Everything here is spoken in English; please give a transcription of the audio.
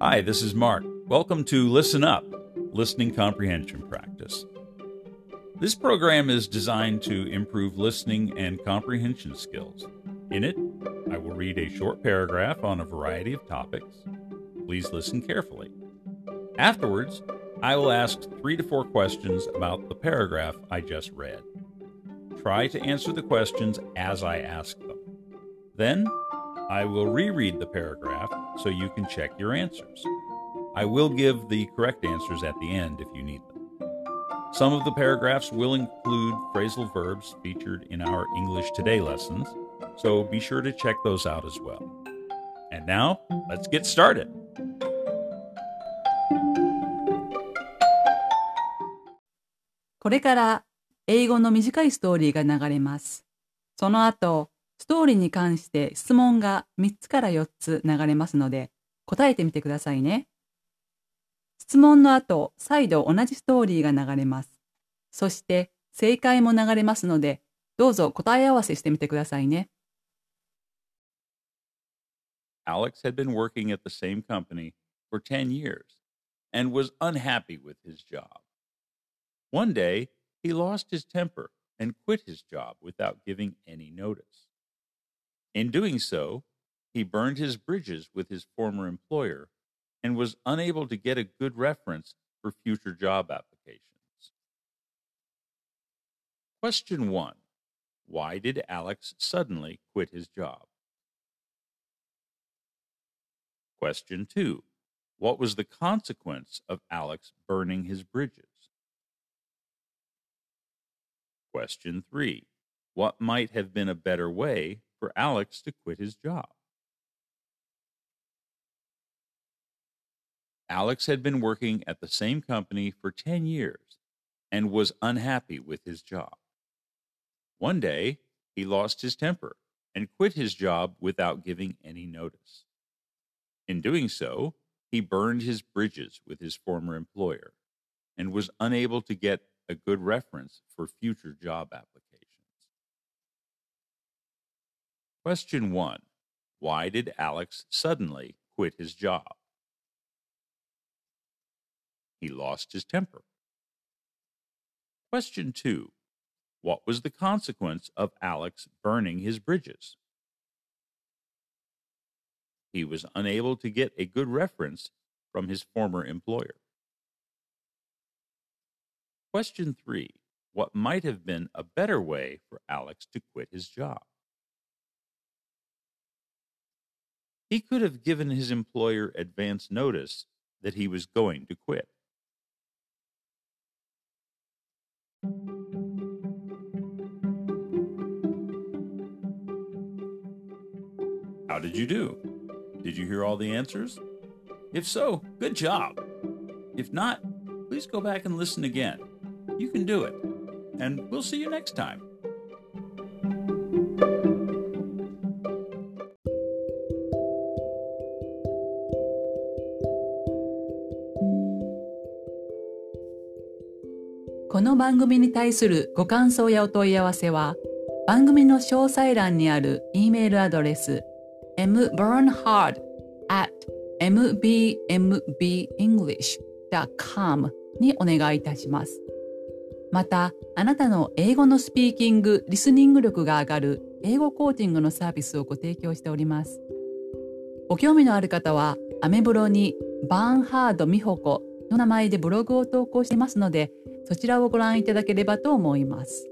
Hi, this is Mark. Welcome to Listen Up, Listening Comprehension Practice. This program is designed to improve listening and comprehension skills. In it, I will read a short paragraph on a variety of topics. Please listen carefully. Afterwards, I will ask three to four questions about the paragraph I just read. Try to answer the questions as I ask them. Then, I will reread the paragraph so you can check your answers. I will give the correct answers at the end if you need them. Some of the paragraphs will include phrasal verbs featured in our English Today lessons, so be sure to check those out as well. And now, let's get started. これから英語の短いストーリーが流れます。その後、 ストーリーに関して質問が3つから4つ流れますので、答えてみてくださいね。質問の後、再度同じストーリーが流れます。そして、正解も流れますので、どうぞ答え合わせしてみてくださいね。Alex had been working at the same company for 10 years and was unhappy with his job. One day, he lost his temper and quit his job without giving any notice. In doing so, he burned his bridges with his former employer and was unable to get a good reference for future job applications. Question 1 Why did Alex suddenly quit his job? Question 2 What was the consequence of Alex burning his bridges? Question 3 What might have been a better way for Alex to quit his job? Alex had been working at the same company for 10 years and was unhappy with his job. One day, he lost his temper and quit his job without giving any notice. In doing so, he burned his bridges with his former employer and was unable to get a good reference for future job applications. Question 1 Why did Alex suddenly quit his job? He lost his temper. Question 2 What was the consequence of Alex burning his bridges? He was unable to get a good reference from his former employer. Question 3 What might have been a better way for Alex to quit his job? He could have given his employer advance notice that he was going to quit. How did you do? Did you hear all the answers? If so, good job. If not, please go back and listen again. You can do it. And we'll see you next time. この番組に対するご感想やお問い合わせは、番組の詳細欄にある E メールアドレス mburnhard at mbmbenglish.com にお願いいたします。また、あなたの英語のスピーキング、リスニング力が上がる英語コーチングのサービスをご提供しております。ご興味のある方は、アメブロにバーンハード美穂子の名前でブログを投稿していますので、そちらをご覧いただければと思います。